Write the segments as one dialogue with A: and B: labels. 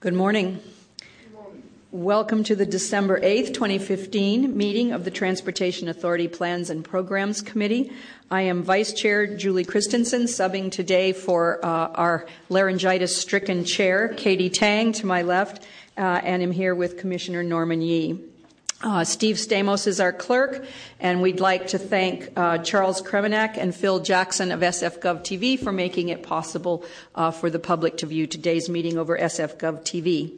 A: Good morning. Welcome to the December 8th, 2015 meeting of the Transportation Authority Plans and Programs Committee. I am Vice Chair Julie Christensen, subbing today for uh, our laryngitis stricken chair, Katy Tang, to my left, uh, and am here with Commissioner Norman Yee. Uh, Steve Stamos is our clerk, and we'd like to thank uh, Charles Kremenak and Phil Jackson of SFGov TV for making it possible uh, for the public to view today's meeting over SFGov TV.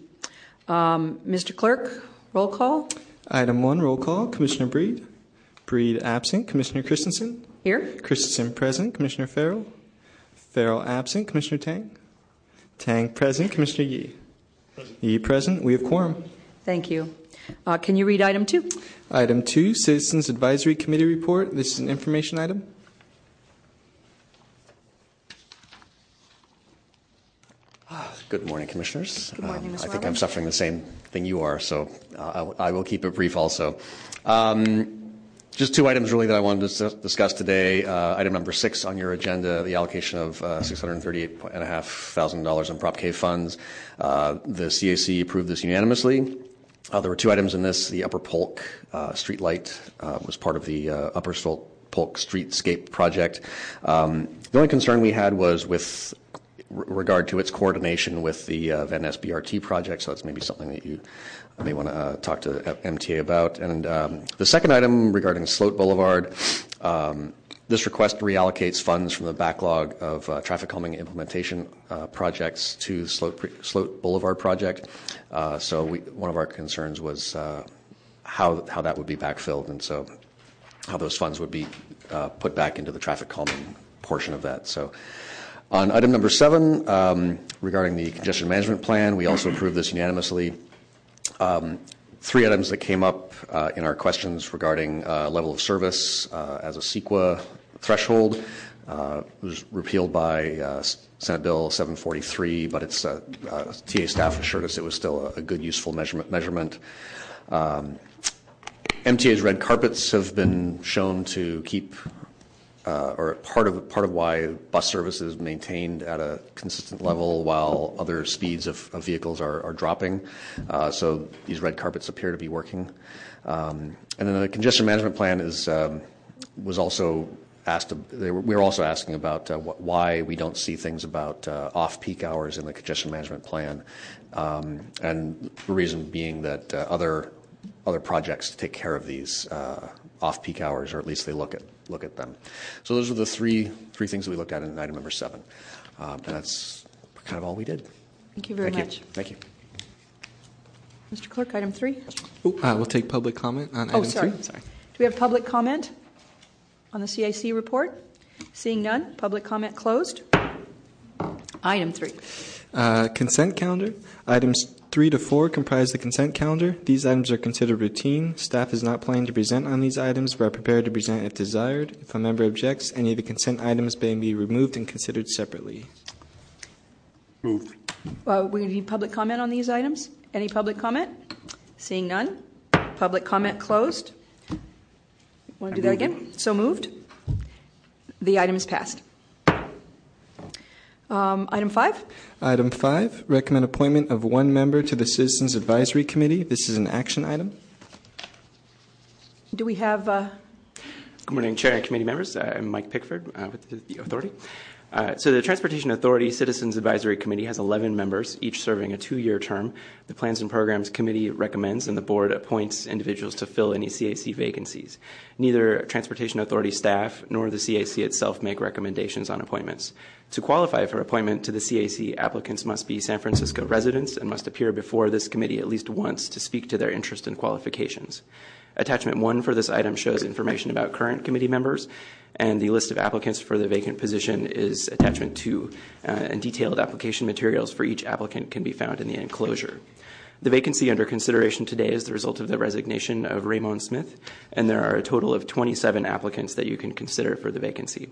A: Um, Mr. Clerk, roll call.
B: Item one, roll call. Commissioner Breed. Breed absent. Commissioner Christensen.
A: Here.
B: Christensen present. Commissioner Farrell. Farrell absent. Commissioner Tang. Tang present. Commissioner Yee. Present. Yee present. We have quorum.
A: Thank you. Uh, can you read item two?
B: Item two, Citizens Advisory Committee report. This is an information item.
C: Good morning, Commissioners.
A: Good morning,
C: um,
A: Ms.
C: I think I'm suffering the same thing you are, so uh, I will keep it brief also. Um, just two items really that I wanted to discuss today. Uh, item number six on your agenda, the allocation of uh, $638,500 in Prop K funds. Uh, the CAC approved this unanimously. Uh, there were two items in this. The Upper Polk uh, street light uh, was part of the Upper Polk streetscape project. Um, the only concern we had was with regard to its coordination with the uh, Van BRT project, so that's maybe something that you may want to uh, talk to MTA about. And um, the second item regarding Sloat Boulevard, um, this request reallocates funds from the backlog of uh, traffic calming implementation uh, projects to Sloat, Sloat Boulevard project. Uh, so we, one of our concerns was uh, how, how that would be backfilled, and so how those funds would be uh, put back into the traffic calming portion of that. So on item number seven, um, regarding the congestion management plan, we also approved this unanimously. Um, three items that came up uh, in our questions regarding uh, level of service uh, as a CEQA threshold uh, was repealed by uh, Senate Bill 743, but its uh, TA staff assured us it was still a, good, useful measurement. measurement. Um, MTA's red carpets have been shown to keep or part of why bus service is maintained at a consistent level while other speeds of, vehicles are, dropping. So these red carpets appear to be working. Um, and then the congestion management plan um, was also asked. Were, we were also asking about uh, wh- why we don't see things about uh, off-peak hours in the congestion management plan, um, and the reason being that uh, other other projects take care of these uh, off-peak hours, or at least they look at look at them. So those are the three three things that we looked at in item number seven, um, and that's kind of all we did.
A: Thank you very
C: Thank
A: much.
C: You. Thank you.
A: Mr. Clerk, item three.
B: Ooh, uh, we'll take public comment on
A: oh,
B: item
A: sorry.
B: three. Sorry.
A: Do we have public comment on the CAC report? Seeing none, public comment closed. Item three.
B: Uh, consent calendar. Items three to four comprise the consent calendar. These items are considered routine. Staff is not planning to present on these items, but are prepared to present if desired. If a member objects, any of the consent items may be removed and considered separately.
D: Moved.
A: Uh, we need public comment on these items. Any public comment? Seeing none, public comment closed. Want to do that again? So moved. The item is passed. Um, item five.
B: Item five, recommend appointment of one member to the Citizens Advisory Committee. This is an action item.
A: Do we have? Uh,
D: Good morning, Chair and committee members. I'm Mike Pickford uh, with the Authority. Uh, so the Transportation Authority Citizens Advisory Committee has 11 members, each serving a two-year term. The Plans and Programs Committee recommends and the board appoints individuals to fill any CAC vacancies. Neither Transportation Authority staff nor the CAC itself make recommendations on appointments. To qualify for appointment to the CAC, applicants must be San Francisco residents and must appear before this committee at least once to speak to their interest and qualifications. Attachment one for this item shows information about current committee members and the list of applicants for the vacant position is attachment two, uh, and detailed application materials for each applicant can be found in the enclosure. The vacancy under consideration today is the result of the resignation of Raymond Smith, and there are a total of 27 applicants that you can consider for the vacancy.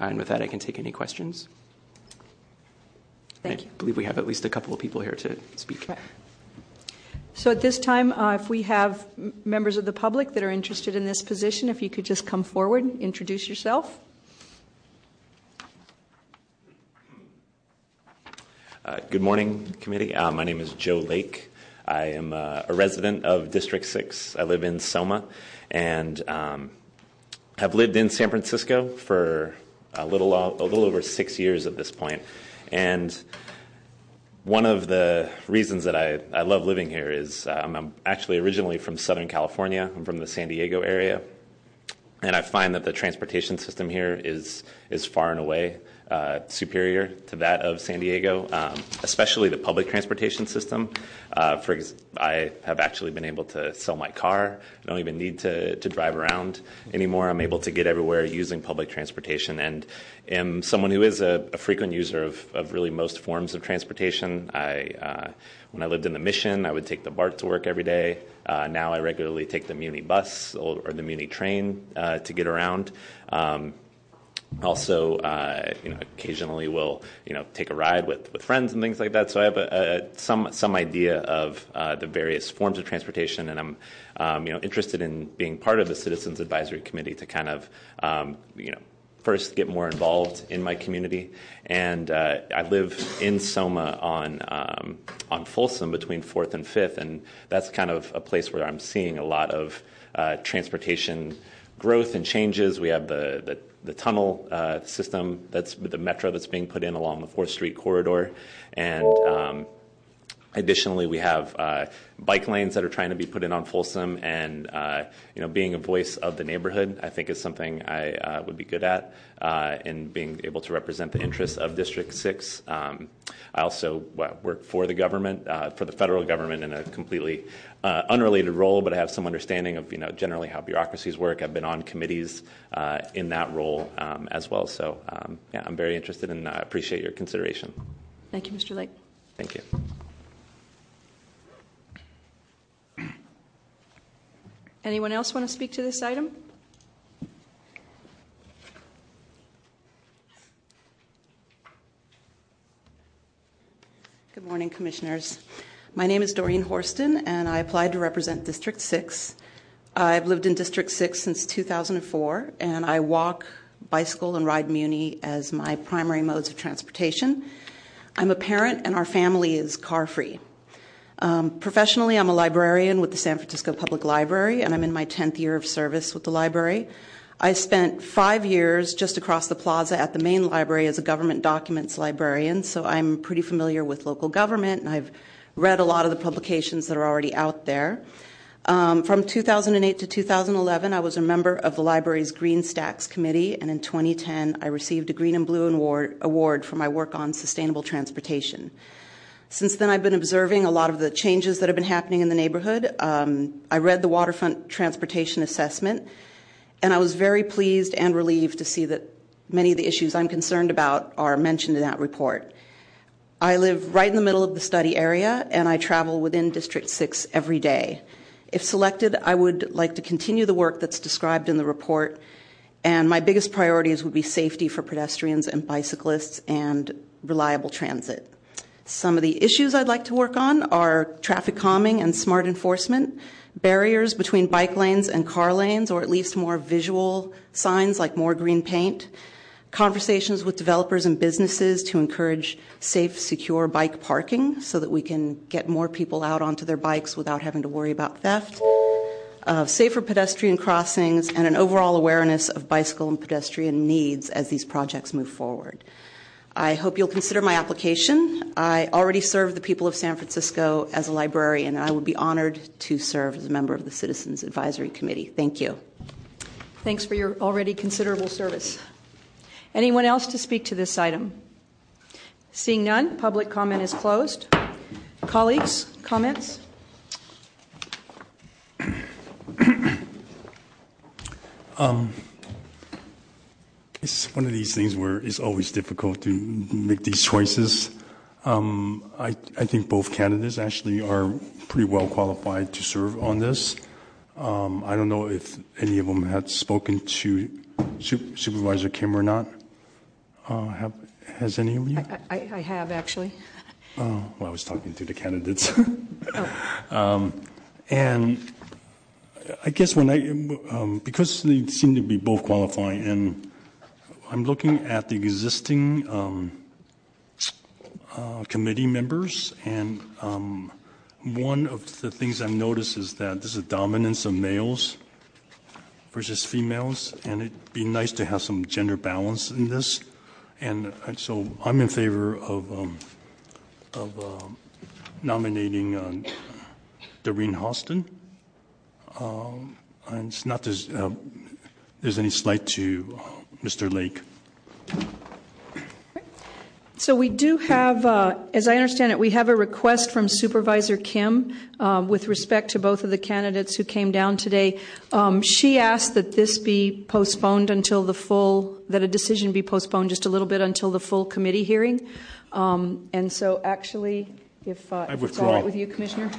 D: Uh, and with that, I can take any questions.
A: Thank
D: I
A: you.
D: believe we have at least a couple of people here to speak.
A: So at this time, uh, if we have members of the public that are interested in this position, if you could just come forward, introduce yourself.
E: Uh, good morning, committee. Uh, my name is Joe Lake. I am uh, a resident of District 6. I live in Soma and um, have lived in San Francisco for a little, a little over six years at this point. And one of the reasons that I, I love living here is um, I'm actually originally from Southern California. I'm from the San Diego area. And I find that the transportation system here is, is far and away uh, superior to that of San Diego, um, especially the public transportation system. Uh, for I have actually been able to sell my car. I don't even need to, to drive around anymore. I'm able to get everywhere using public transportation and am someone who is a, frequent user of, of really most forms of transportation. I, uh, when I lived in the Mission, I would take the BART to work every day. Uh, now I regularly take the Muni bus or, or the Muni train uh, to get around. Um, also, uh, you know, occasionally will you know take a ride with, with friends and things like that. So I have a, a, some some idea of uh, the various forms of transportation, and I'm um, you know interested in being part of the Citizens Advisory Committee to kind of um, you know first get more involved in my community. And uh, I live in Soma on um, on Folsom between Fourth and Fifth, and that's kind of a place where I'm seeing a lot of uh, transportation growth and changes. We have the, the the tunnel uh, system that's the metro that's being put in along the Fourth Street corridor, and um, additionally we have uh, bike lanes that are trying to be put in on Folsom, and uh, you know being a voice of the neighborhood, I think is something I uh, would be good at, uh, in being able to represent the interests of District Six. Um, I also work for the government, uh, for the federal government, in a completely uh, unrelated role, but I have some understanding of you know generally how bureaucracies work. I've been on committees uh, in that role um, as well. So um, yeah, I'm very interested and uh, appreciate your consideration.
A: Thank you, Mr. Lake.
E: Thank you.
A: Anyone else want to speak to this item?
F: Good morning, Commissioners. My name is Doreen Horston, and I applied to represent District 6. I've lived in District 6 since 2004, and I walk, bicycle, and ride Muni as my primary modes of transportation. I'm a parent, and our family is car free. Um, professionally, I'm a librarian with the San Francisco Public Library, and I'm in my 10th year of service with the library. I spent five years just across the plaza at the main library as a government documents librarian, so I'm pretty familiar with local government, and I've read a lot of the publications that are already out there. Um, from 2008 to 2011, I was a member of the library's Green Stacks Committee, and in 2010, I received a Green and Blue Award, award for my work on sustainable transportation. Since then, I've been observing a lot of the changes that have been happening in the neighborhood. Um, I read the waterfront transportation assessment, and I was very pleased and relieved to see that many of the issues I'm concerned about are mentioned in that report. I live right in the middle of the study area, and I travel within District 6 every day. If selected, I would like to continue the work that's described in the report, and my biggest priorities would be safety for pedestrians and bicyclists and reliable transit. Some of the issues I'd like to work on are traffic calming and smart enforcement, barriers between bike lanes and car lanes, or at least more visual signs like more green paint, conversations with developers and businesses to encourage safe, secure bike parking so that we can get more people out onto their bikes without having to worry about theft, uh, safer pedestrian crossings, and an overall awareness of bicycle and pedestrian needs as these projects move forward. I hope you'll consider my application. I already serve the people of San Francisco as a librarian, and I would be honored to serve as a member of the Citizens Advisory Committee. Thank you.
A: Thanks for your already considerable service. Anyone else to speak to this item? Seeing none, public comment is closed. Colleagues, comments?
G: Um, it's one of these things where it's always difficult to make these choices. Um, I, I, think both candidates actually are pretty well qualified to serve on this. Um, I don't know if any of them had spoken to Supervisor Kim or not. Uh, have, has any of you?
A: I, I, I have actually.
G: Oh, well, I was talking to the candidates. oh. um, and I guess when I, um, because they seem to be both qualifying, and I'm looking at the existing um, uh, committee members, and um, one of the things I've noticed is that there's a dominance of males versus females, and it'd be nice to have some gender balance in this. And uh, so I'm in favor of um, of uh, nominating uh, Doreen Hostin. Um, and it's not there's, uh, there's any slight to uh, Mr. Lake.
A: So we do have, uh, as I understand it, we have a request from Supervisor Kim um, with respect to both of the candidates who came down today. Um, she asked that this be postponed until the full, that a decision be postponed just a little bit until the full committee hearing. Um, and so, actually, if, uh, it's all right with you, Commissioner.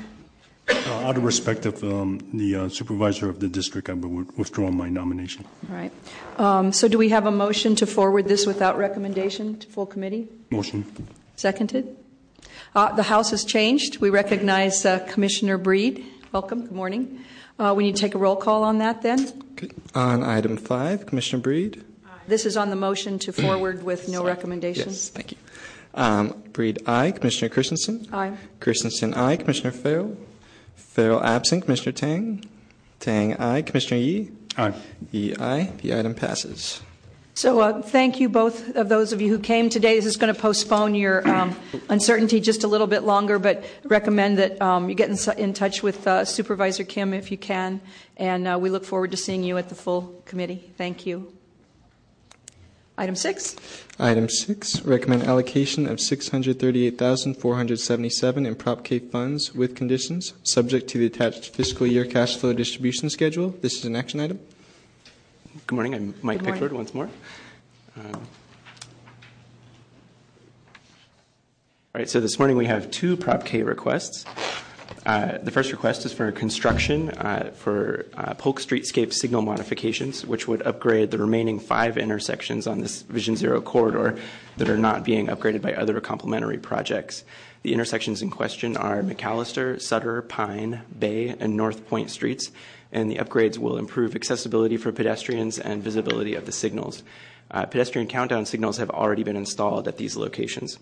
G: Uh, out of respect of um, the uh, supervisor of the district, I would withdraw my nomination.
A: All right. Um, so, do we have a motion to forward this without recommendation to full committee?
G: Motion.
A: Seconded. Uh, the House has changed. We recognize uh, Commissioner Breed. Welcome. Good morning. Uh, we need to take a roll call on that then.
B: Okay. On item five, Commissioner Breed?
A: This is on the motion to forward with no recommendation.
B: Yes, thank you. Um, Breed, aye. Commissioner Christensen?
A: Aye.
B: Christensen, aye. Commissioner Farrell? Farrell, absent. Commissioner Tang? Tang, aye. Commissioner Yee?
G: Aye.
B: Yee, aye. The item passes.
A: So uh, thank you both of those of you who came today. This is going to postpone your um, uncertainty just a little bit longer, but recommend that um, you get in, in touch with uh, Supervisor Kim if you can, and uh, we look forward to seeing you at the full committee. Thank you. Item six.
B: Item six, recommend allocation of 638477 in Prop K funds with conditions, subject to the attached fiscal year cash flow distribution schedule. This is an action item.
D: Good morning. I'm Mike
A: Good morning.
D: Pickford once more. Um, all right, so this morning we have two Prop K requests. Uh, the first request is for construction uh, for uh, Polk Streetscape signal modifications, which would upgrade the remaining five intersections on this Vision Zero corridor that are not being upgraded by other complementary projects. The intersections in question are McAllister, Sutter, Pine, Bay, and North Point streets, and the upgrades will improve accessibility for pedestrians and visibility of the signals. Pedestrian countdown signals have already been installed at these locations.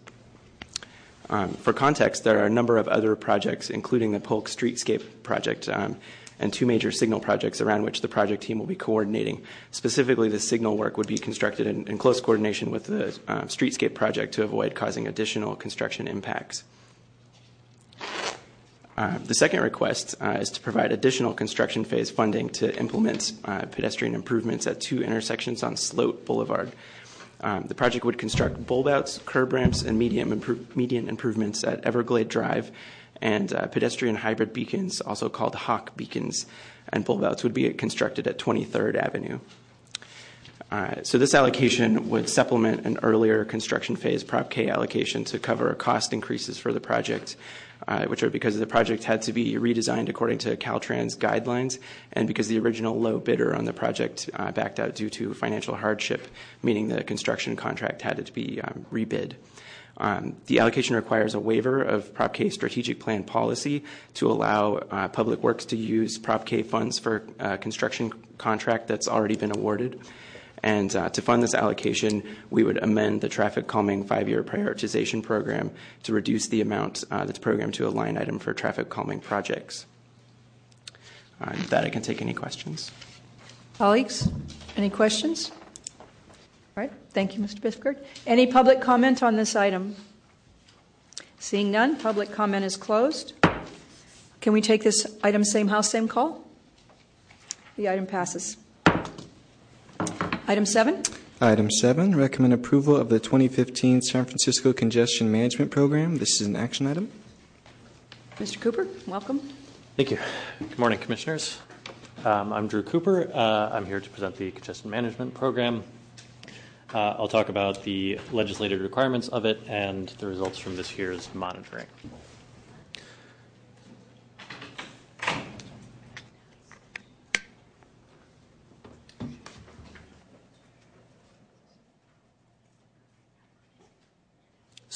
D: Um, for context, there are a number of other projects, including the Polk Streetscape project um, and two major signal projects around which the project team will be coordinating. Specifically, the signal work would be constructed in, close coordination with the uh, Streetscape project to avoid causing additional construction impacts. Uh, the second request uh, is to provide additional construction phase funding to implement uh, pedestrian improvements at two intersections on Sloat Boulevard. Um, the project would construct bulb outs, curb ramps, and median improvements at Everglade Drive, and uh, pedestrian hybrid beacons, also called Hawk beacons, and bulb outs would be constructed at 23rd Avenue. Uh, so this allocation would supplement an earlier construction phase Prop K allocation to cover cost increases for the project, which are because the project had to be redesigned according to Caltrans guidelines, and because the original low bidder on the project uh, backed out due to financial hardship, meaning the construction contract had to be um, rebid. Um, the allocation requires a waiver of Prop K strategic plan policy to allow uh, Public Works to use Prop K funds for a construction contract that's already been awarded. And uh, to fund this allocation, we would amend the traffic calming five year prioritization program to reduce the amount uh, that's programmed to a line item for traffic calming projects. Uh, with that, I can take any questions.
A: Colleagues, any questions? All right, thank you, Mr. Biskard. Any public comment on this item? Seeing none, public comment is closed. Can we take this item same house, same call? The item passes. Item seven.
B: Item seven, recommend approval of the 2015 San Francisco Congestion Management Program. This is an action item.
A: Mr. Cooper, welcome.
H: Thank you. Good morning, Commissioners. Um, I'm Drew Cooper. Uh, I'm here to present the Congestion Management Program. Uh, I'll talk about the legislative requirements of it and the results from this year's monitoring.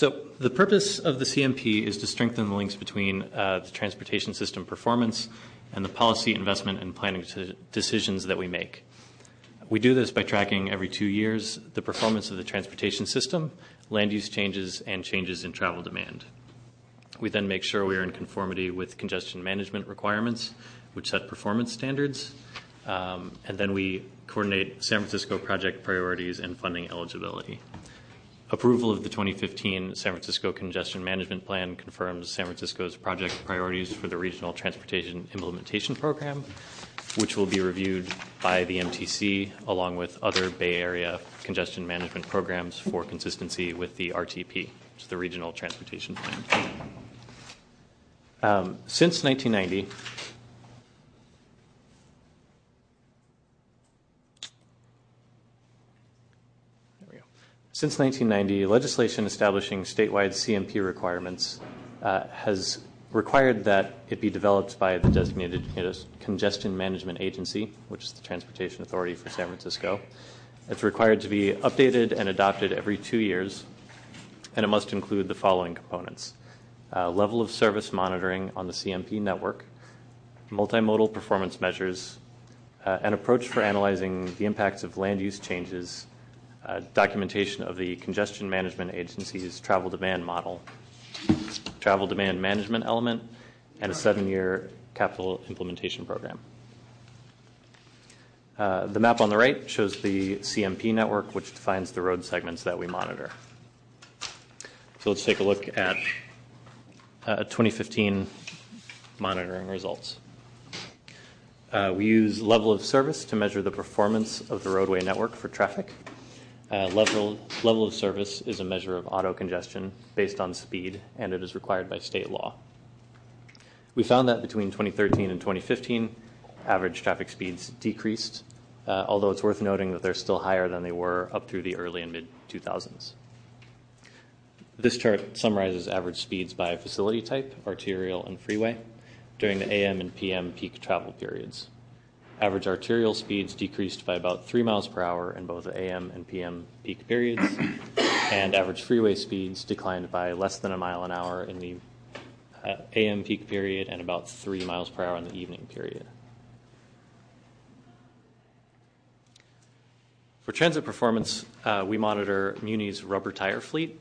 H: So, the purpose of the CMP is to strengthen the links between uh, the transportation system performance and the policy, investment, and planning deci- decisions that we make. we do this by tracking every two years the performance of the transportation system, land use changes, and changes in travel demand. We then make sure we are in conformity with congestion management requirements, which set performance standards. Um, and then we coordinate San Francisco project priorities and funding eligibility. Approval of the 2015 San Francisco Congestion Management Plan confirms San Francisco's project priorities for the Regional Transportation Implementation Program, which will be reviewed by the MTC along with other Bay Area congestion management programs for consistency with the RTP, which is the Regional Transportation Plan. Um, since 1990, Since 1990, legislation establishing statewide CMP requirements uh, has required that it be developed by the designated congestion management agency, which is the Transportation Authority for San Francisco. It's required to be updated and adopted every two years, and it must include the following components uh, level of service monitoring on the CMP network, multimodal performance measures, uh, an approach for analyzing the impacts of land use changes documentation of the Congestion Management Agency's travel demand model, travel demand management element, and a seven year capital implementation program. Uh, the map on the right shows the CMP network, which defines the road segments that we monitor. So let's take a look at uh, 2015 monitoring results. Uh, we use level of service to measure the performance of the roadway network for traffic. Uh, level, level of service is a measure of auto congestion based on speed, and it is required by state law. We found that between 2013 and 2015, average traffic speeds decreased, uh, although it's worth noting that they're still higher than they were up through the early and mid 2000s. This chart summarizes average speeds by facility type, arterial and freeway, during the AM and PM peak travel periods. Average arterial speeds decreased by about 3 miles per hour in both the AM and PM peak periods, and average freeway speeds declined by less than a mile an hour in the uh, AM peak period and about 3 miles per hour in the evening period. For transit performance, uh, we monitor Muni's rubber tire fleet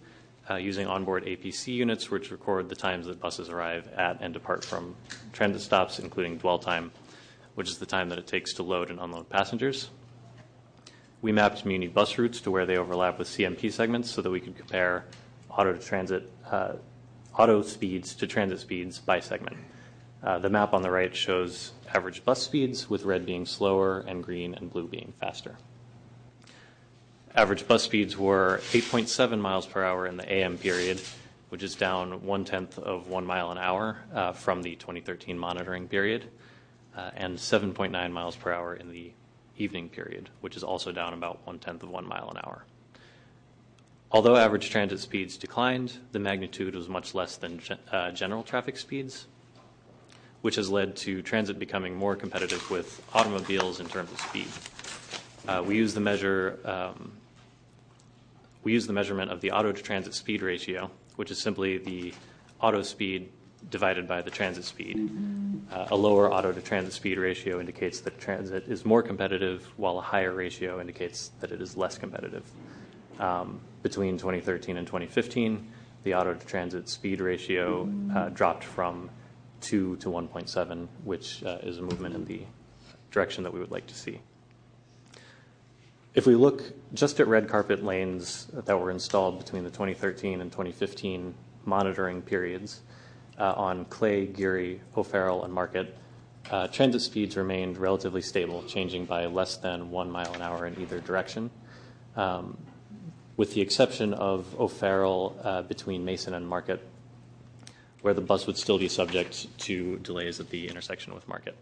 H: uh, using onboard APC units, which record the times that buses arrive at and depart from transit stops, including dwell time which is the time that it takes to load and unload passengers. We mapped Muni bus routes to where they overlap with CMP segments so that we could compare auto to transit uh, auto speeds to transit speeds by segment. Uh, the map on the right shows average bus speeds, with red being slower and green and blue being faster. Average bus speeds were 8.7 miles per hour in the AM period, which is down one tenth of one mile an hour uh, from the 2013 monitoring period uh, and 7.9 miles per hour in the evening period, which is also down about one tenth of one mile an hour. Although average transit speeds declined, the magnitude was much less than uh, general traffic speeds, which has led to transit becoming more competitive with automobiles in terms of speed. Uh, we use the measure. Um, we use the measurement of the auto to transit speed ratio, which is simply the auto speed divided by the transit speed. Uh, a lower auto to transit speed ratio indicates that transit is more competitive, while a higher ratio indicates that it is less competitive. Um, between 2013 and 2015, the auto to transit speed ratio uh, dropped from 2 to 1.7, which uh, is a movement in the direction that we would like to see. If we look just at red carpet lanes that were installed between the 2013 and 2015 monitoring periods, on Clay, Geary, O'Farrell, and Market, uh, transit speeds remained relatively stable, changing by less than one mile an hour in either direction, um, with the exception of O'Farrell uh, between Mason and Market, where the bus would still be subject to delays at the intersection with Market.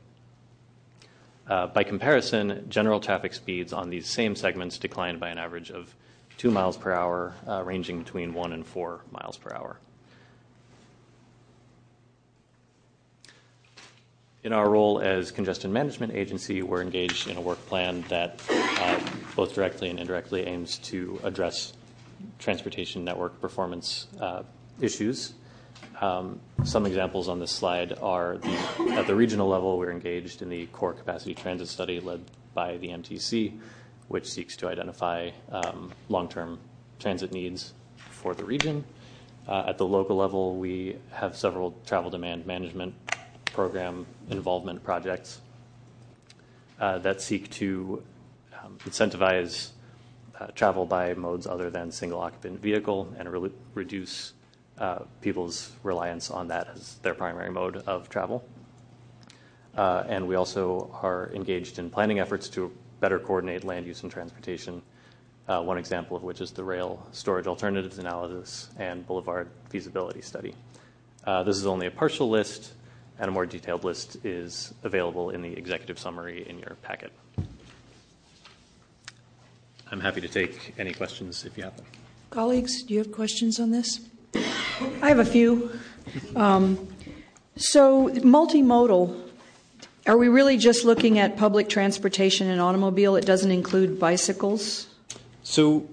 H: Uh, by comparison, general traffic speeds on these same segments declined by an average of 2 miles per hour, uh, ranging between 1 and 4 miles per hour. In our role as congestion management agency, we're engaged in a work plan that uh, both directly and indirectly aims to address transportation network performance uh, issues. Um, some examples on this slide are the, at the regional level, we're engaged in the core capacity transit study led by the MTC, which seeks to identify um, long term transit needs for the region. Uh, at the local level, we have several travel demand management program involvement projects uh, that seek to um, incentivize uh, travel by modes other than single occupant vehicle and re- reduce uh, people's reliance on that as their primary mode of travel. Uh, and we also are engaged in planning efforts to better coordinate land use and transportation. Uh, one example of which is the rail storage alternatives analysis and boulevard feasibility study. Uh, this is only a partial list, and a more detailed list is available in the executive summary in your packet. I'm happy to take any questions if you have them.
A: Colleagues, do you have questions on this? I have a few. Um, so, multimodal, are we really just looking at public transportation and automobile? It doesn't include bicycles?
H: So,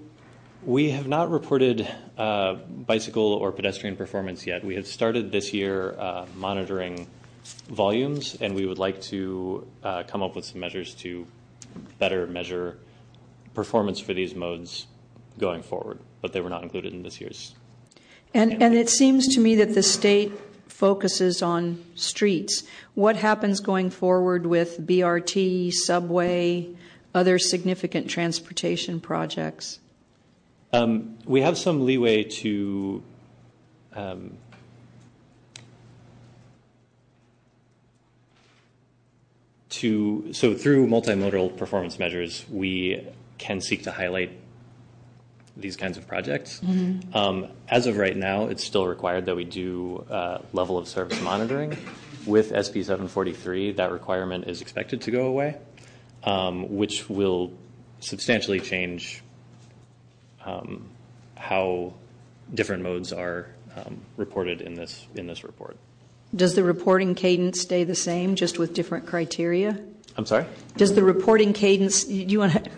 H: we have not reported uh, bicycle or pedestrian performance yet. We have started this year uh, monitoring volumes, and we would like to uh, come up with some measures to better measure performance for these modes going forward, but they were not included in this year's.
A: And, and it seems to me that the state focuses on streets. What happens going forward with BRT, subway, other significant transportation projects?
H: Um, we have some leeway to um, to so through multimodal performance measures, we can seek to highlight these kinds of projects. Mm-hmm. Um, as of right now, it's still required that we do uh, level of service monitoring. With SB 743, that requirement is expected to go away, um, which will substantially change how different modes are um, reported in this in this report.
A: Does the reporting cadence stay the same, just with different criteria?
H: I'm sorry.
A: Does the reporting cadence? Do you want to?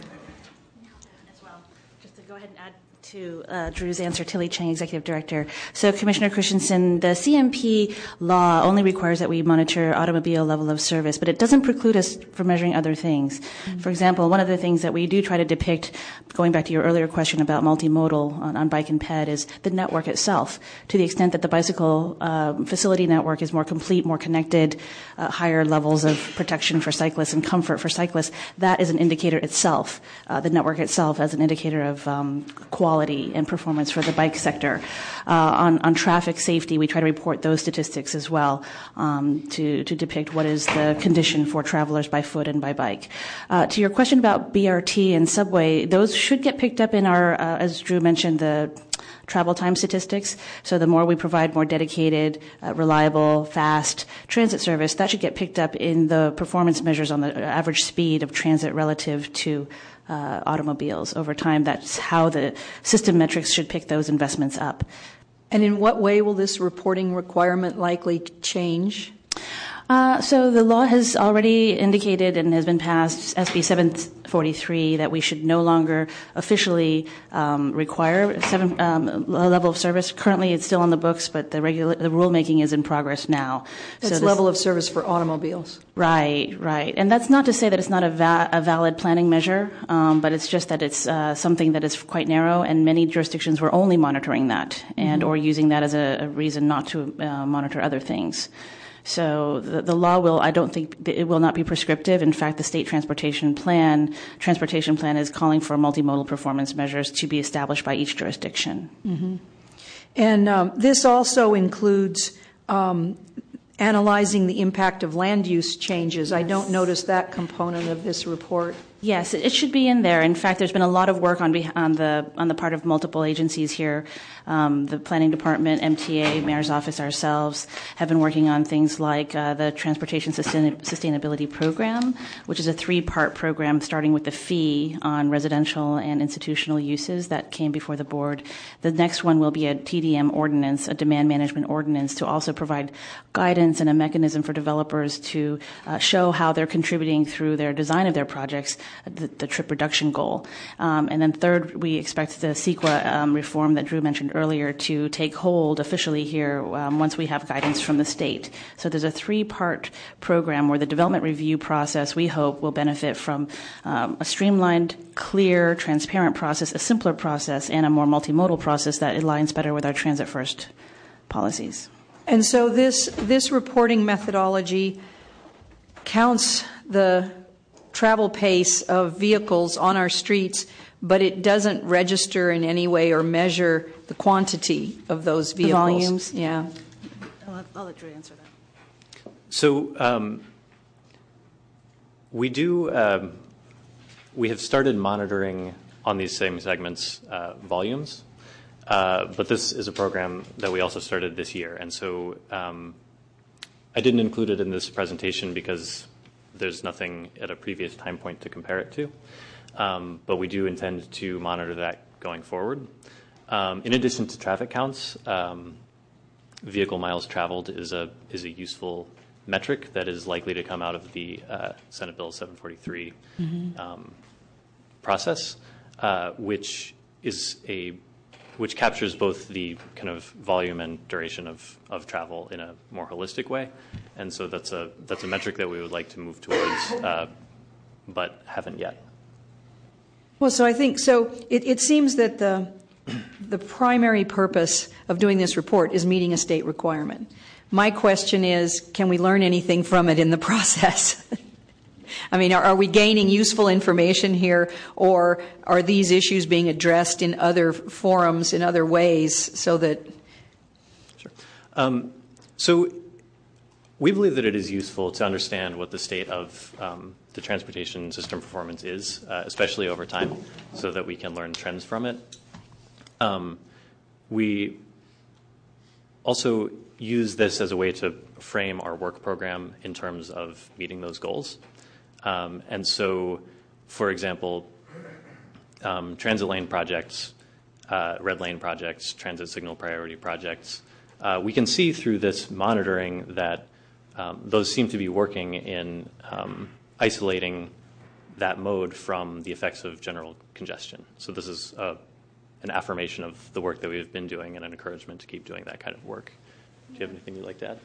I: To uh, Drew's answer, Tilly Chang, Executive Director. So, Commissioner Christensen, the CMP law only requires that we monitor automobile level of service, but it doesn't preclude us from measuring other things. Mm-hmm. For example, one of the things that we do try to depict, going back to your earlier question about multimodal on, on bike and ped, is the network itself. To the extent that the bicycle uh, facility network is more complete, more connected, uh, higher levels of protection for cyclists and comfort for cyclists, that is an indicator itself. Uh, the network itself as an indicator of um, quality quality and performance for the bike sector. Uh, on, on traffic safety, we try to report those statistics as well um, to, to depict what is the condition for travelers by foot and by bike. Uh, to your question about BRT and subway, those should get picked up in our, uh, as Drew mentioned, the travel time statistics. So the more we provide more dedicated, uh, reliable, fast transit service, that should get picked up in the performance measures on the average speed of transit relative to uh, Uh, automobiles over time. That's how the system metrics should pick those investments up.
A: And in what way will this reporting requirement likely change?
I: Uh, so the law has already indicated and has been passed, SB 743, that we should no longer officially um, require seven um, level of service. Currently, it's still on the books, but the rulemaking is in progress now.
A: That's so level of service for automobiles.
I: Right, right, and that's not to say that it's not a, valid planning measure, um, but it's just that it's uh, something that is quite narrow, and many jurisdictions were only monitoring that and mm-hmm. or using that as a, a reason not to uh, monitor other things. So the, the, law will, I don't think, it will not be prescriptive. In fact, the state transportation plan, transportation plan is calling for multimodal performance measures to be established by each jurisdiction.
A: Mm-hmm. And um, this also includes um, analyzing the impact of land use changes. I don't notice that component of this report.
I: Yes, it should be in there. In fact, there's been a lot of work on, on the on the part of multiple agencies here. Um, the planning department, MTA, mayor's office, ourselves have been working on things like uh, the transportation sustain- sustainability program, which is a three-part program starting with the fee on residential and institutional uses that came before the board. The next one will be a TDM ordinance, a demand management ordinance, to also provide guidance and a mechanism for developers to uh, show how they're contributing through their design of their projects the, the trip reduction goal. Um, and then third, we expect the CEQA um, reform that Drew mentioned earlier to take hold officially here um, once we have guidance from the state. So there's a three-part program where the development review process, we hope, will benefit from um, a streamlined, clear, transparent process, a simpler process, and a more multimodal process that aligns better with our transit first policies.
A: And so this, this reporting methodology counts the travel pace of vehicles on our streets, but it doesn't register in any way or measure the quantity of those vehicles.
I: The volumes?
A: Yeah.
I: I'll, I'll let Drew answer that.
H: So um, we do, um, we have started monitoring on these same segments uh, volumes. Uh, but this is a program that we also started this year. And so um, I didn't include it in this presentation because there's nothing at a previous time point to compare it to. Um, but we do intend to monitor that going forward. Um, in addition to traffic counts, um, vehicle miles traveled is a is a useful metric that is likely to come out of the uh, Senate Bill 743 mm-hmm. um, process, uh, which is a which captures both the kind of volume and duration of, of travel in a more holistic way. And so that's a, that's a metric that we would like to move towards, uh, but haven't yet.
A: Well, so I think so. It, seems that the the primary purpose of doing this report is meeting a state requirement. My question is, can we learn anything from it in the process? I mean, are, are, we gaining useful information here, or are these issues being addressed in other forums in other ways so that?
H: Sure. Um, so we believe that it is useful to understand what the state of um, the transportation system performance is, uh, especially over time, so that we can learn trends from it. Um, we also use this as a way to frame our work program in terms of meeting those goals. Um, and so, for example, um, transit lane projects, uh, red lane projects, transit signal priority projects, uh, we can see through this monitoring that um, those seem to be working in um, isolating that mode from the effects of general congestion. So this is uh, an affirmation of the work that we've been doing and an encouragement to keep doing that kind of work. Do you have anything you'd like to add?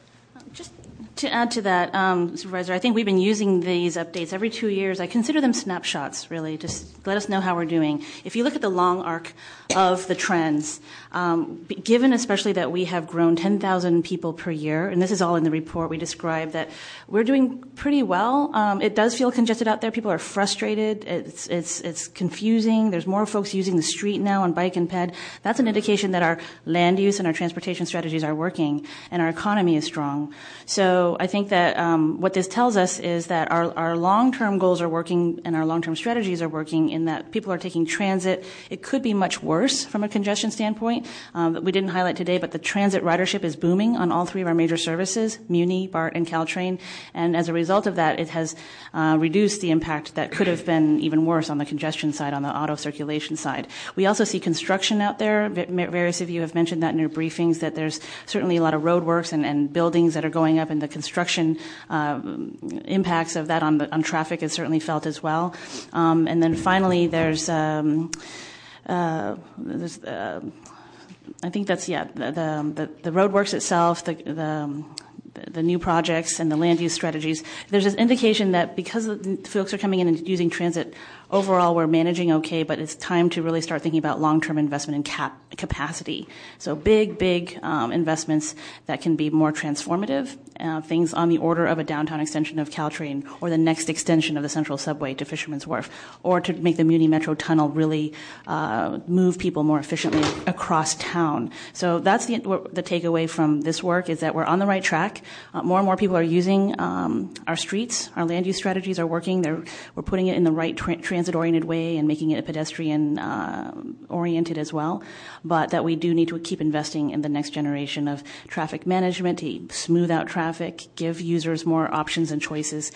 I: Just to add to that, um, Supervisor, I think we've been using these updates every two years. I consider them snapshots, really. Just let us know how we're doing. If you look at the long arc of the trends, um, given especially that we have grown 10,000 people per year, and this is all in the report, we describe that we're doing pretty well. Um, it does feel congested out there. People are frustrated. It's confusing. There's more folks using the street now on bike and ped. That's an indication that our land use and our transportation strategies are working and our economy is strong. So I think that um, what this tells us is that our, long-term goals are working and our long-term strategies are working in that people are taking transit. It could be much worse from a congestion standpoint um, that we didn't highlight today, but the transit ridership is booming on all three of our major services, Muni, BART, and Caltrain. And as a result of that, it has uh, reduced the impact that could have been even worse on the congestion side, on the auto circulation side. We also see construction out there. Various of you have mentioned that in your briefings, that there's certainly a lot of roadworks and buildings that are going up, and the construction uh, impacts of that on, the, on traffic is certainly felt as well. Um, and then finally, there's, um, uh, there's uh, I think that's yeah the the, the roadworks itself, the the the new projects and the land use strategies, there's this indication that because folks are coming in and using transit overall we're managing okay, but it's time to really start thinking about long-term investment in cap- capacity. So big, big um, investments that can be more transformative, uh, things on the order of a downtown extension of Caltrain or the next extension of the Central Subway to Fisherman's Wharf, or to make the Muni Metro Tunnel really uh, move people more efficiently across town. So that's the, the takeaway from this work is that we're on the right track. Uh, more and more people are using um, our streets. Our land use strategies are working. They're, we're putting it in the right tra- transit-oriented way and making it a pedestrian-oriented uh, as well. But that we do need to keep investing in the next generation of traffic management to smooth out traffic, give users more options and choices,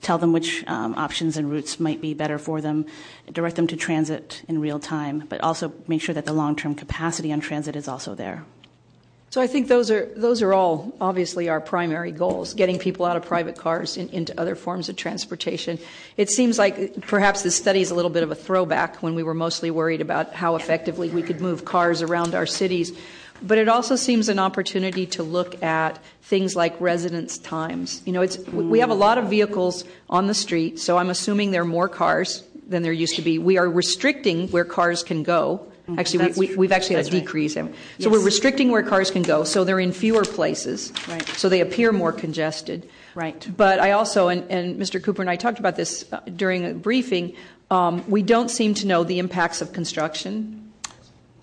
I: tell them which um, options and routes might be better for them, direct them to transit in real time, but also make sure that the long-term capacity on transit is also there.
A: So I think those are those are all obviously our primary goals: getting people out of private cars in, into other forms of transportation. It seems like perhaps this study is a little bit of a throwback when we were mostly worried about how effectively we could move cars around our cities. But it also seems an opportunity to look at things like residence times. You know, it's we have a lot of vehicles on the street, so I'm assuming there are more cars than there used to be. We are restricting where cars can go. Actually, we, we, have actually had a decrease. So we're restricting where cars can go, so they're in fewer places.
I: Right.
A: So they appear more congested.
I: Right.
A: But I also, and, and Mr. Cooper and I talked about this uh, during a briefing, um, we don't seem to know the impacts of construction,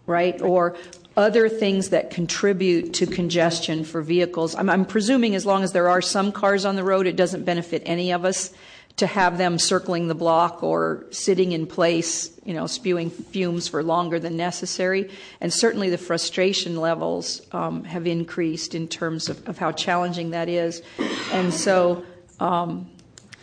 A: right? right. Or other things that contribute to congestion for vehicles. I'm, I'm presuming as long as there are some cars on the road, it doesn't benefit any of us to have them circling the block or sitting in place, you know, spewing fumes for longer than necessary. And certainly the frustration levels um, have increased in terms of, of, how challenging that is. And so um,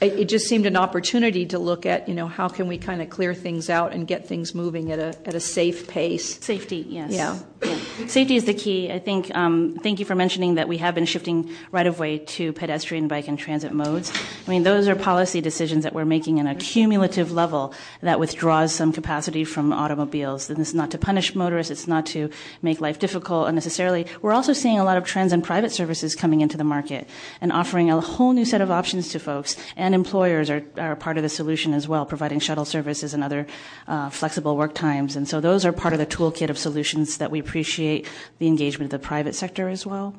A: it, it, just seemed an opportunity to look at, you know, how can we kind of clear things out and get things moving at a, at a safe pace.
I: Safety, yes.
A: Yeah.
I: Safety is the key. I think, um, thank you for mentioning that we have been shifting right of way to pedestrian, bike, and transit modes. I mean, those are policy decisions that we're making in a cumulative level that withdraws some capacity from automobiles. And this is not to punish motorists, it's not to make life difficult unnecessarily. We're also seeing a lot of trends in private services coming into the market and offering a whole new set of options to folks. And employers are, are part of the solution as well, providing shuttle services and other uh, flexible work times. And so those are part of the toolkit of solutions that we appreciate the engagement of the private sector as well.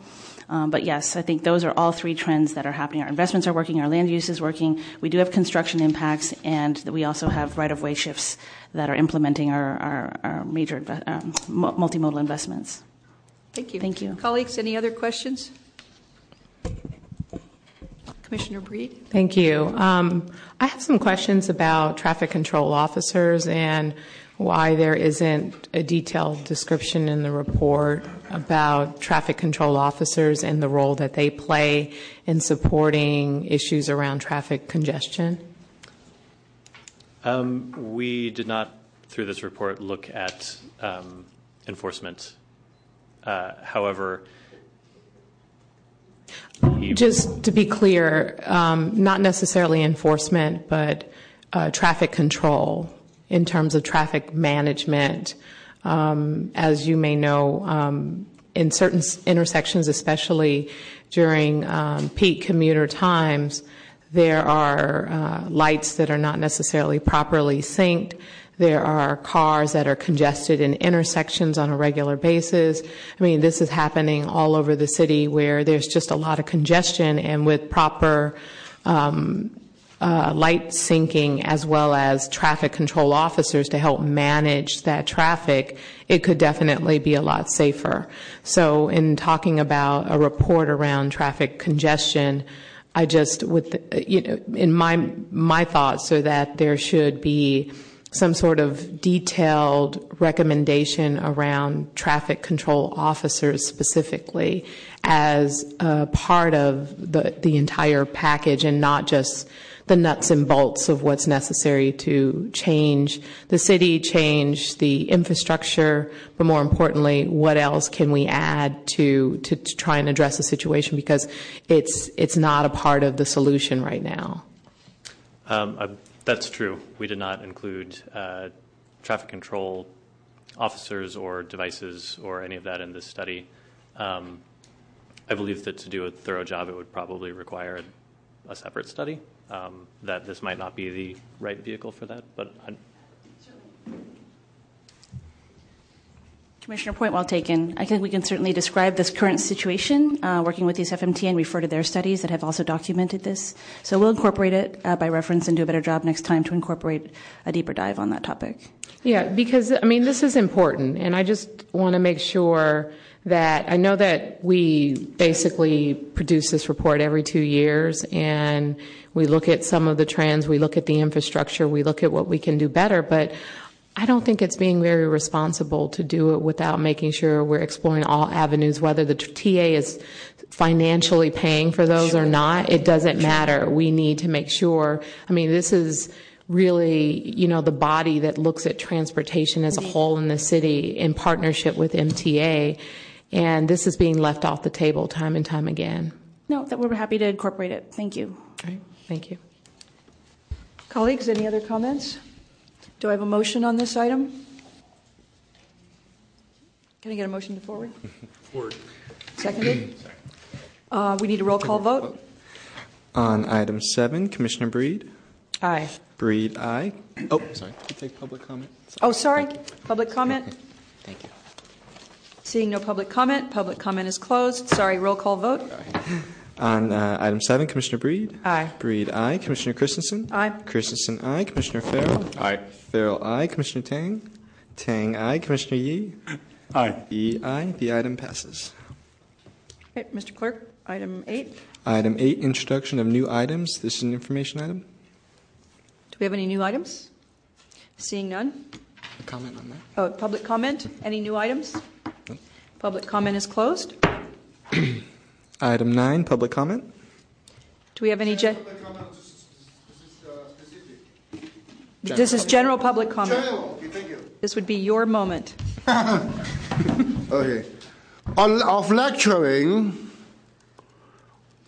I: Um, but yes, I think those are all three trends that are happening. Our investments are working, our land use is working. We do have construction impacts, and we also have right of way shifts that are implementing our, our, our major inve- um, multimodal investments.
A: Thank you.
I: Thank you.
A: Colleagues, any other questions? Commissioner Breed?
J: Thank you. Um, I have some questions about traffic control officers and why there isn't a detailed description in the report about traffic control officers and the role that they play in supporting issues around traffic congestion.
H: Um, we did not, through this report, look at um, enforcement. Uh, however,
J: just to be clear, um, not necessarily enforcement, but uh, traffic control in terms of traffic management. Um, as you may know, um, in certain intersections, especially during um, peak commuter times, there are uh, lights that are not necessarily properly synced. There are cars that are congested in intersections on a regular basis. I mean, this is happening all over the city where there's just a lot of congestion, and with proper Uh, light syncing as well as traffic control officers to help manage that traffic, it could definitely be a lot safer. So, in talking about a report around traffic congestion, I just, with you know, in my my thoughts are that there should be some sort of detailed recommendation around traffic control officers specifically as a part of the the entire package and not just the nuts and bolts of what's necessary to change the city, change the infrastructure, but more importantly, what else can we add to, to, to try and address the situation because it's, it's not a part of the solution right now.
H: Um, uh, that's true. We did not include uh, traffic control officers or devices or any of that in this study. Um, I believe that to do a thorough job, it would probably require a, a separate study um, that this might not be the right vehicle for that. But I,
I: Commissioner, point well taken. I think we can certainly describe this current situation, uh, working with these FMT and refer to their studies that have also documented this. So we'll incorporate it uh, by reference and do a better job next time to incorporate a deeper dive on that topic.
J: Yeah, because I mean, this is important, and I just want to make sure that I know that we basically produce this report every two years, and we look at some of the trends, we look at the infrastructure, we look at what we can do better, but I don't think it's being very responsible to do it without making sure we're exploring all avenues, whether the TA is financially paying for those or not. It doesn't matter. We need to make sure. I mean, this is really, you know, the body that looks at transportation as a whole in the city in partnership with MTA. And this is being left off the table time and time again.
I: No, that we're happy to incorporate it. Thank you.
J: Okay, thank you.
A: Colleagues, any other comments? Do I have a motion on this item? Can I get a motion to forward?
G: Forward.
A: Seconded? Uh, We need a roll call vote?
B: On item seven, Commissioner Breed.
J: Aye.
B: Breed, aye. Oh, sorry. Did you take public comment?
A: Oh, sorry, public comment?
B: Thank you.
A: Seeing no public comment, public comment is closed. Sorry, roll call vote?
B: On uh, item seven, Commissioner Breed.
J: Aye.
B: Breed, aye. Commissioner Christensen.
A: Aye.
B: Christensen, aye. Commissioner Farrell.
C: Aye.
B: Farrell, aye. Commissioner Tang. Tang, aye. Commissioner Yee.
G: Aye.
B: Yee, aye. The item passes.
A: Okay, Mr. Clerk, item eight.
B: Item eight, introduction of new items. This is an information item.
A: Do we have any new items? Seeing none?
B: A comment on that?
A: Oh, public comment? Any new items? Public comment is closed.
B: Item nine, public comment.
A: Do we have any, gen- uh, this is general public comment.
K: General, thank you.
A: This would be your moment.
K: Okay. On, of lecturing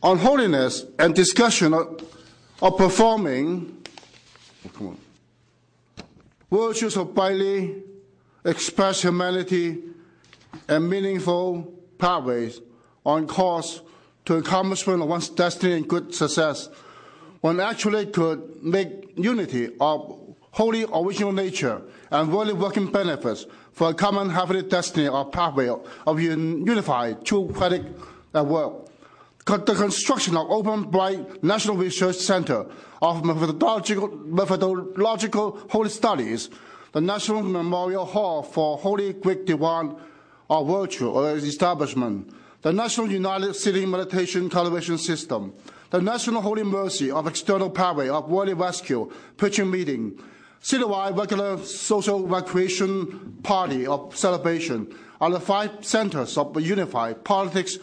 K: on holiness and discussion of, of performing oh, come on, virtues of brightly express humanity and meaningful pathways on course to accomplishment of one's destiny and good success. One actually could make unity of holy original nature and worldly working benefits for a common heavenly destiny or pathway of unified true credit uh, work. The construction of Open Bright National Research Center of Methodological, Methodological Holy Studies, the National Memorial Hall for Holy Greek Diwan or Virtue or Establishment, the National United City Meditation Television System, the National Holy Mercy of External Pathway of Worldly Rescue Preaching Meeting, citywide regular social recreation party of celebration are the five centers of unified politics,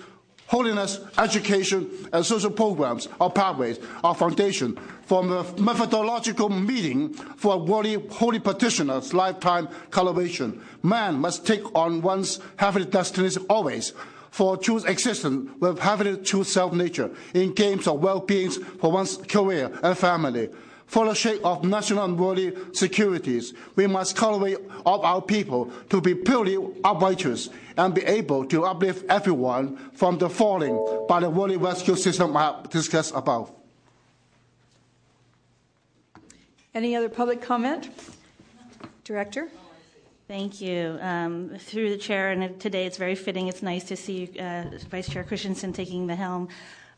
K: holiness, education, and social programs or pathways or foundation for a methodological meeting for a worthy holy petitioner's lifetime cultivation. Man must take on one's heavenly destinies always for true existence with heavenly true self-nature in games of well-being for one's career and family. For the sake of national and worldly securities, we must cultivate of our people to be purely righteous and be able to uplift everyone from the falling by the worldly rescue system I have discussed above.
A: Any other public comment? Director?
I: Thank you. Um, through the chair, and today it's very fitting. It's nice to see uh, Vice Chair Christensen taking the helm.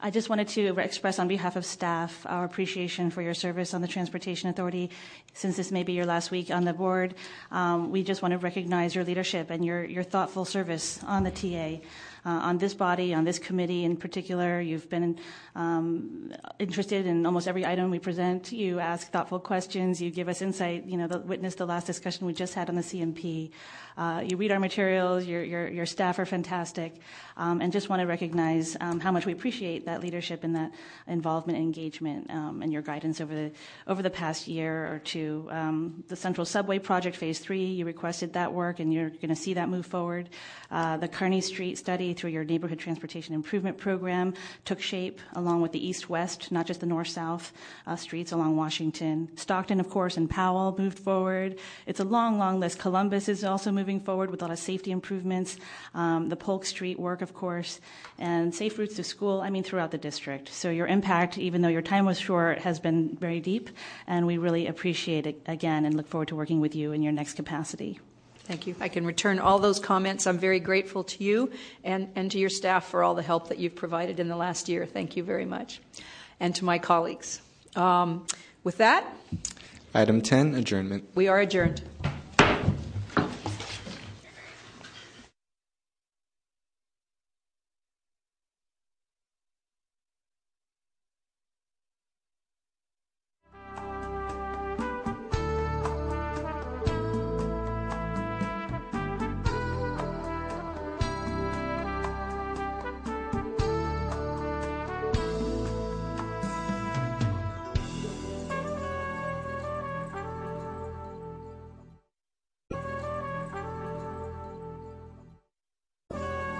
I: I just wanted to express on behalf of staff our appreciation for your service on the Transportation Authority. Since this may be your last week on the board, um, we just want to recognize your leadership and your, your thoughtful service on the TA. Uh, on this body, on this committee in particular, you've been um, interested in almost every item we present. You ask thoughtful questions. You give us insight. You know, the, witness the last discussion we just had on the CMP. Uh, you read our materials. Your, your, your staff are fantastic. Um, and just want to recognize um, how much we appreciate that leadership and that involvement and engagement um, and your guidance over the, over the past year or two. Um, the Central Subway Project, Phase 3, you requested that work, and you're going to see that move forward. Uh, the Kearny Street study through your Neighborhood Transportation Improvement Program took shape along with the east-west, not just the north-south uh, streets along Washington. Stockton, of course, and Powell moved forward. It's a long, long list. Columbus is also moving forward with a lot of safety improvements. Um, the Polk Street work, of course, and safe routes to school, I mean, throughout the district. So your impact, even though your time was short, has been very deep, and we really appreciate it again and look forward to working with you in your next capacity.
A: Thank you. I can return all those comments. I'm very grateful to you and, and to your staff for all the help that you've provided in the last year. Thank you very much. And to my colleagues. Um, with that,
B: Item 10, adjournment.
A: we are adjourned.